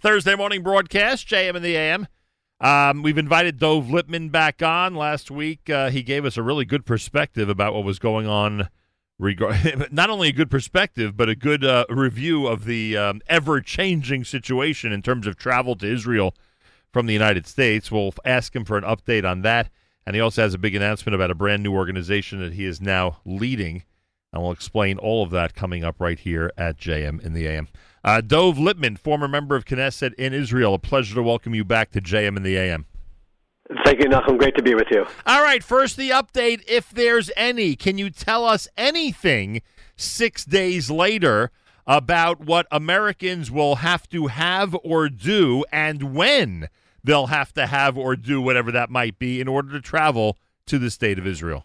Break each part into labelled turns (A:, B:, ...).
A: Thursday morning broadcast, JM in the AM. Um, we've invited Dov Lipman back on. Last week, uh, he gave us a really good perspective about what was going on. Regard- not only a good perspective, but a good uh, review of the um, ever changing situation in terms of travel to Israel from the United States. We'll ask him for an update on that. And he also has a big announcement about a brand new organization that he is now leading. And we'll explain all of that coming up right here at JM in the AM. Uh, Dov Lipman, former member of Knesset in Israel, a pleasure to welcome you back to JM in the AM.
B: Thank you, Nachum. Great to be with you.
A: All right, first the update, if there's any. Can you tell us anything six days later about what Americans will have to have or do and when they'll have to have or do whatever that might be in order to travel to the state of Israel?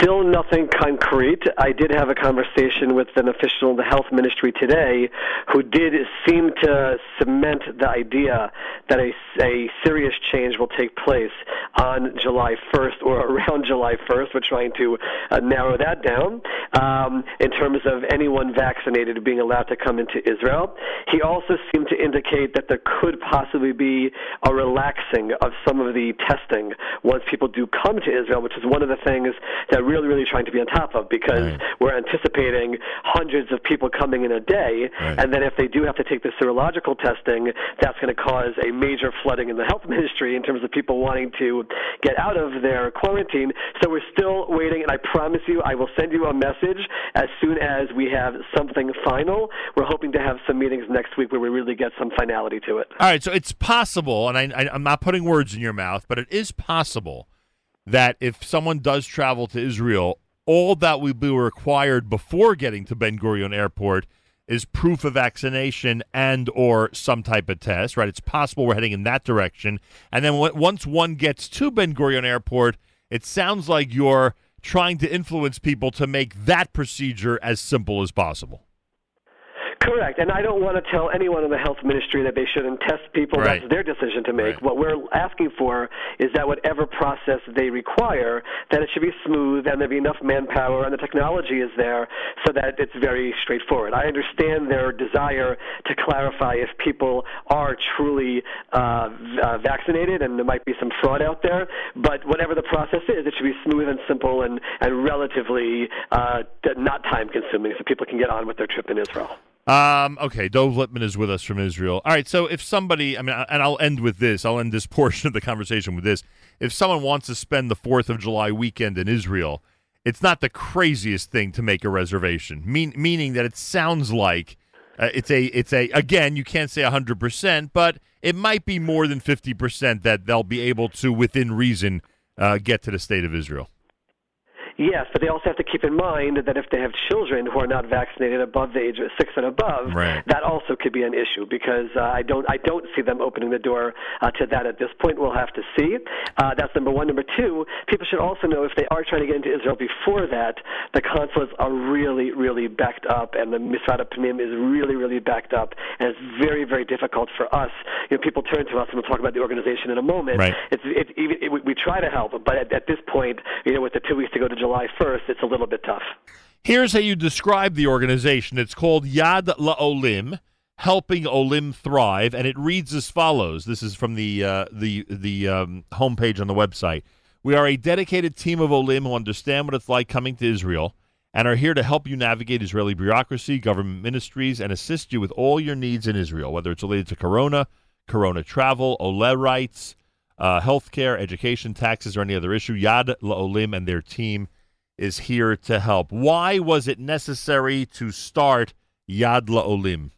B: Still nothing concrete. I did have a conversation with an official in the health ministry today who did seem to cement the idea that a, a serious change will take place on July 1st or around July 1st. We're trying to uh, narrow that down um, in terms of anyone vaccinated being allowed to come into Israel. He also seemed to indicate that there could possibly be a relaxing of some of the testing once people do come to Israel, which is one of the things that really, really trying to be on top of because
A: Right.
B: we're anticipating hundreds of people coming in a day,
A: Right.
B: and then if they do have to take the serological testing, that's going to cause a major flooding in the health ministry in terms of people wanting to get out of their quarantine. So we're still waiting, and I promise you, I will send you a message as soon as we have something final. We're hoping to have some meetings next week where we really get some finality to it.
A: All right, so it's possible, and I, I, I'm not putting words in your mouth, but it is possible that if someone does travel to Israel, all that will be required before getting to Ben Gurion Airport is proof of vaccination and or some type of test. Right? It's possible we're heading in that direction, and then once one gets to Ben Gurion Airport, it sounds like you're trying to influence people to make that procedure as simple as possible.
B: Correct, and I don't want to tell anyone in the health ministry that they shouldn't test people.
A: Right.
B: That's their decision to make.
A: Right.
B: What we're asking for is that whatever process they require, that it should be smooth and there be enough manpower and the technology is there so that it's very straightforward. I understand their desire to clarify if people are truly uh, uh, vaccinated and there might be some fraud out there, but whatever the process is, it should be smooth and simple and, and relatively uh, not time consuming so people can get on with their trip in Israel.
A: Um, okay, Dov Lipman is with us from Israel. All right, so if somebody, I mean, and I'll end with this, I'll end this portion of the conversation with this. If someone wants to spend the 4th of July weekend in Israel, it's not the craziest thing to make a reservation, mean, meaning that it sounds like uh, it's a, it's a, again, you can't say 100%, but it might be more than 50% that they'll be able to, within reason, uh, get to the state of Israel.
B: Yes, but they also have to keep in mind that if they have children who are not vaccinated above the age of six and above,
A: Right.
B: that also could be an issue because uh, I don't I don't see them opening the door uh, to that at this point. We'll have to see. Uh, that's number one. Number two, people should also know if they are trying to get into Israel before that, the consulates are really really backed up, and the Misrad Pnim is really really backed up, and it's very very difficult for us. You know, people turn to us, and we'll talk about the organization in a moment.
A: Right.
B: It's it, it, we- we try to help, but at, at this point, you know, with the two weeks to go to July 1st, it's a little bit tough.
A: Here's how you describe the organization. It's called Yad LaOlim, Helping Olim Thrive, and it reads as follows. This is from the uh, the the um, homepage on the website. We are a dedicated team of Olim who understand what it's like coming to Israel and are here to help you navigate Israeli bureaucracy, government ministries, and assist you with all your needs in Israel, whether it's related to Corona, Corona travel, Oleh rights, uh, healthcare, education, taxes, or any other issue. Yad LaOlim and their team is here to help. Why was it necessary to start Yad LaOlim?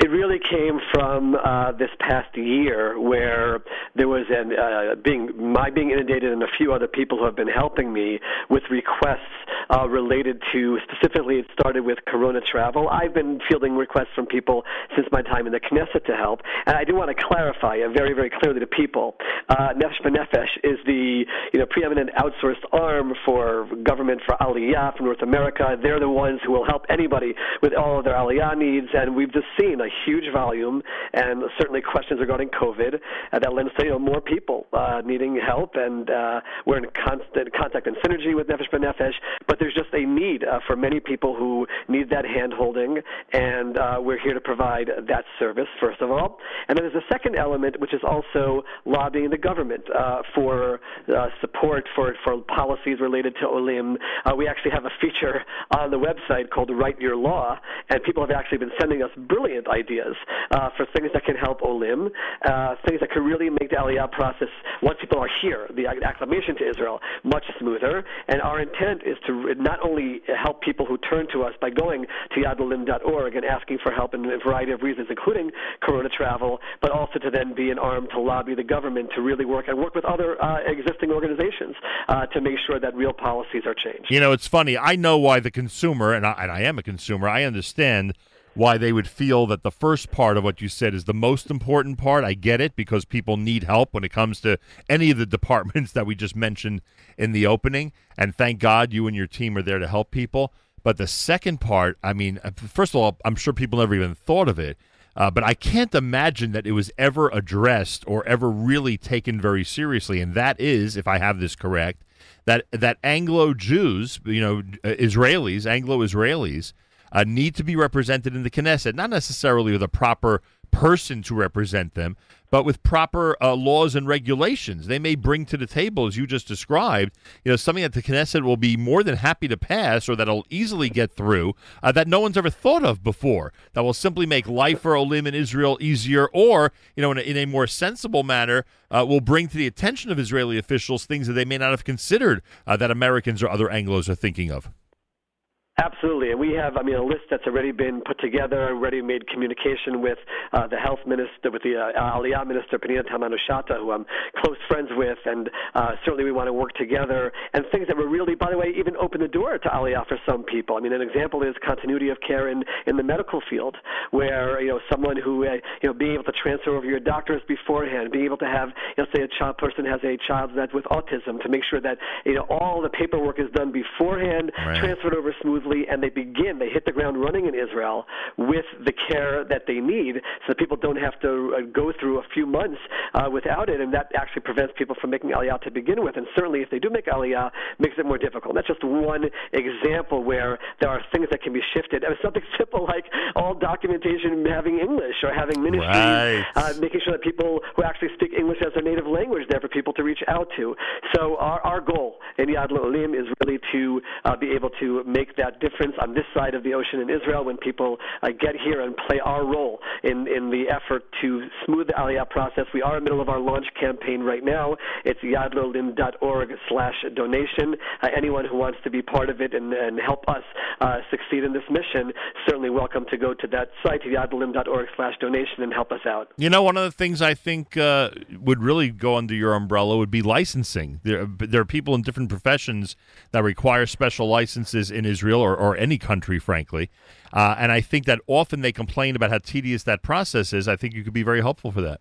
B: It really came from uh, this past year where there was an uh, being my being inundated and a few other people who have been helping me with requests uh, related to specifically it started with Corona travel. I've been fielding requests from people since my time in the Knesset to help, and I do want to clarify very very clearly to people. Uh, Nefesh B'Nefesh is the you know preeminent outsourced arm for government for Aliyah from North America. They're the ones who will help anybody with all of their Aliyah needs, and we've just seen a huge volume and certainly questions regarding COVID uh, that lends to you know more people uh, needing help, and uh, we're in constant contact and synergy with Nefesh B'Nefesh. But there's just a need uh, for many people who need that hand holding, and uh, we're here to provide that service, first of all. And then there's a second element, which is also lobbying the government uh, for uh, support for, for policies related to Olim. Uh, we actually have a feature on the website called Write Your Law, and people have actually been sending us brilliant ideas uh, for things that can help Olim, uh, things that could really make the Aliyah process, once people are here, the acclamation to Israel, much smoother. And our intent is to not only help people who turn to us by going to yadlolim.org and asking for help in a variety of reasons, including corona travel, but also to then be an arm to lobby the government to really work and work with other uh, existing organizations uh, to make sure that real policies are changed.
A: You know, it's funny. I know why the consumer, and I, and I am a consumer, I understand why they would feel that the first part of what you said is the most important part. I get it because people need help when it comes to any of the departments that we just mentioned in the opening. And thank God you and your team are there to help people. But the second part, I mean, uh, first of all, I'm sure people never even thought of it. Uh, but I can't imagine that it was ever addressed or ever really taken very seriously. And that is, if I have this correct, that that Anglo Jews, you know, uh, Israelis, Anglo Israelis, uh, need to be represented in the Knesset, not necessarily with a proper person to represent them, but with proper uh, laws and regulations. They may bring to the table, as you just described, you know, something that the Knesset will be more than happy to pass or that'll easily get through uh, that no one's ever thought of before, that will simply make life for Olim in Israel easier or, you know, in a, in a more sensible manner, uh, will bring to the attention of Israeli officials things that they may not have considered uh, that Americans or other Anglos are thinking of.
B: Absolutely, and we have, I mean, a list that's already been put together, already made communication with uh, the health minister, with the uh, Aliyah minister, Pnina Tamano-Shata, who I'm close friends with, and uh, certainly we want to work together, and things that will really, by the way, even open the door to Aliyah for some people. I mean, an example is continuity of care in, in the medical field, where, you know, someone who, uh, you know, being able to transfer over your doctors beforehand, being able to have, you know, say a child person has a child that's with autism, to make sure that, you know, all the paperwork is done beforehand, right. transferred over smoothly, and they begin, they hit the ground running in Israel with the care that they need so that people don't have to uh, go through a few months uh, without it, and that actually prevents people from making Aliyah to begin with. And certainly, if they do make Aliyah, makes it more difficult. That's just one example where there are things that can be shifted. I mean, something simple like all documentation having English or having ministries,
A: right.
B: uh, making sure that people who actually speak English as their native language there for people to reach out to. So our, our goal in Yad Olim is really to uh, be able to make that difference on this side of the ocean in Israel when people uh, get here and play our role in, in the effort to smooth the Aliyah process. We are in the middle of our launch campaign right now. It's yadlolim.org slash donation. Uh, anyone who wants to be part of it and, and help us uh, succeed in this mission, certainly welcome to go to that site, yadlolim.org slash donation, and help us out.
A: You know, one of the things I think uh, would really go under your umbrella would be licensing. There, there are people in different professions that require special licenses in Israel or, or any country, frankly. Uh, and I think that often they complain about how tedious that process is. I think you could be very helpful for that.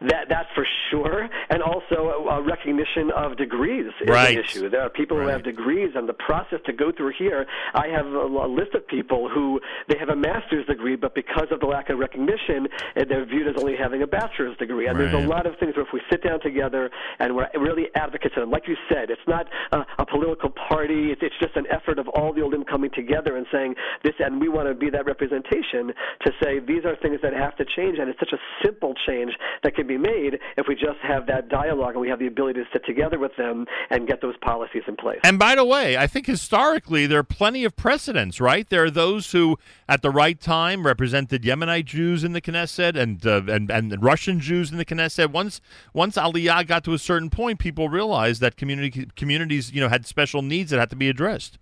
B: That that's for sure, and also a, a recognition of degrees is
A: right.
B: an issue. There are people
A: right.
B: who have degrees, and the process to go through here. I have a, a, list of people who they have a master's degree, but because of the lack of recognition, eh, they're viewed as only having a bachelor's degree. And
A: right.
B: there's a lot of things where if we sit down together and we're really advocates and like you said, it's not a, a political party. It's, it's just an effort of all the Olim coming together and saying this, and we want to be that representation to say these are things that have to change, and it's such a simple change that can be made if we just have that dialogue and we have the ability to sit together with them and get those policies in place.
A: And by the way, I think historically there are plenty of precedents, right? There are those who, at the right time, represented Yemenite Jews in the Knesset and uh, and and Russian Jews in the Knesset. Once once Aliyah got to a certain point, people realized that community communities, you know, had special needs that had to be addressed.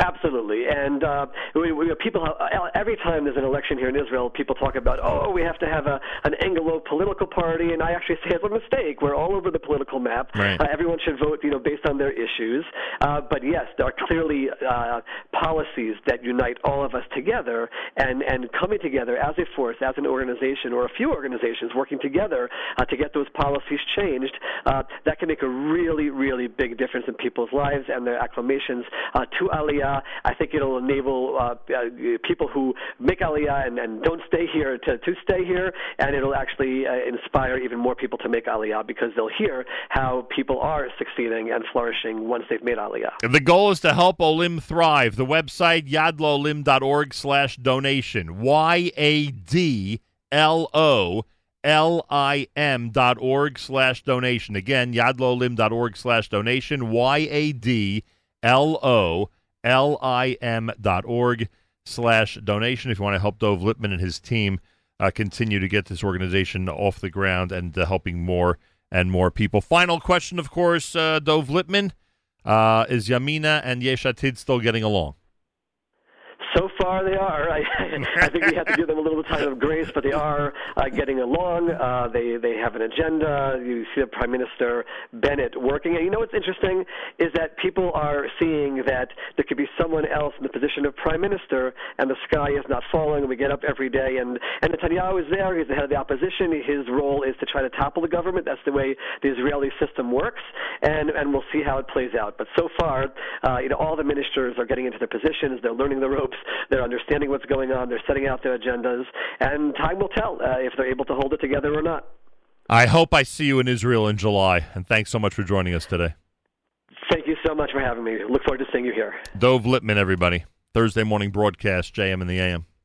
B: Absolutely, and uh, we, we, people uh, every time there's an election here in Israel, people talk about oh we have to have a an Anglo political party, and I actually say it's a mistake. We're all over the political map.
A: Right.
B: Uh, everyone should vote, you know, based on their issues. Uh, but yes, there are clearly uh, policies that unite all of us together, and and coming together as a force, as an organization, or a few organizations working together uh, to get those policies changed. that can make a really really big difference in people's lives and their acclamations to Aliyah Aliyah. I think it'll enable uh, uh, people who make Aliyah and, and don't stay here to, to stay here, and it'll actually uh, inspire even more people to make Aliyah because they'll hear how people are succeeding and flourishing once they've made Aliyah.
A: The goal is to help Olim thrive. The website yadlolim.org slash donation. Y A D L O L I M dot org slash donation. Again, yadlolim dot org slash donation. Y A D L O L I M dot org slash donation. If you want to help Dov Lipman and his team uh, continue to get this organization off the ground and uh, helping more and more people. Final question, of course, uh, Dov Lipman. Uh, is Yamina and Yesh Atid still getting along?
B: So far, they are. I, I think we have to give them a little time of grace, but they are uh, getting along. Uh, they they have an agenda. You see the Prime Minister Bennett working. And you know what's interesting is that people are seeing that there could be someone else in the position of Prime Minister, and the sky is not falling. We get up every day, and and Netanyahu is there. He's the head of the opposition. His role is to try to topple the government. That's the way the Israeli system works, and and we'll see how it plays out. But so far, uh, you know, all the ministers are getting into their positions. They're learning the ropes. They're understanding what's going on. They're setting out their agendas, and time will tell uh, if they're able to hold it together or not.
A: I hope I see you in Israel in July, and thanks so much for joining us today.
B: Thank you so much for having me. Look forward to seeing you here.
A: Dov Lipman, everybody. Thursday morning broadcast, JM in the AM.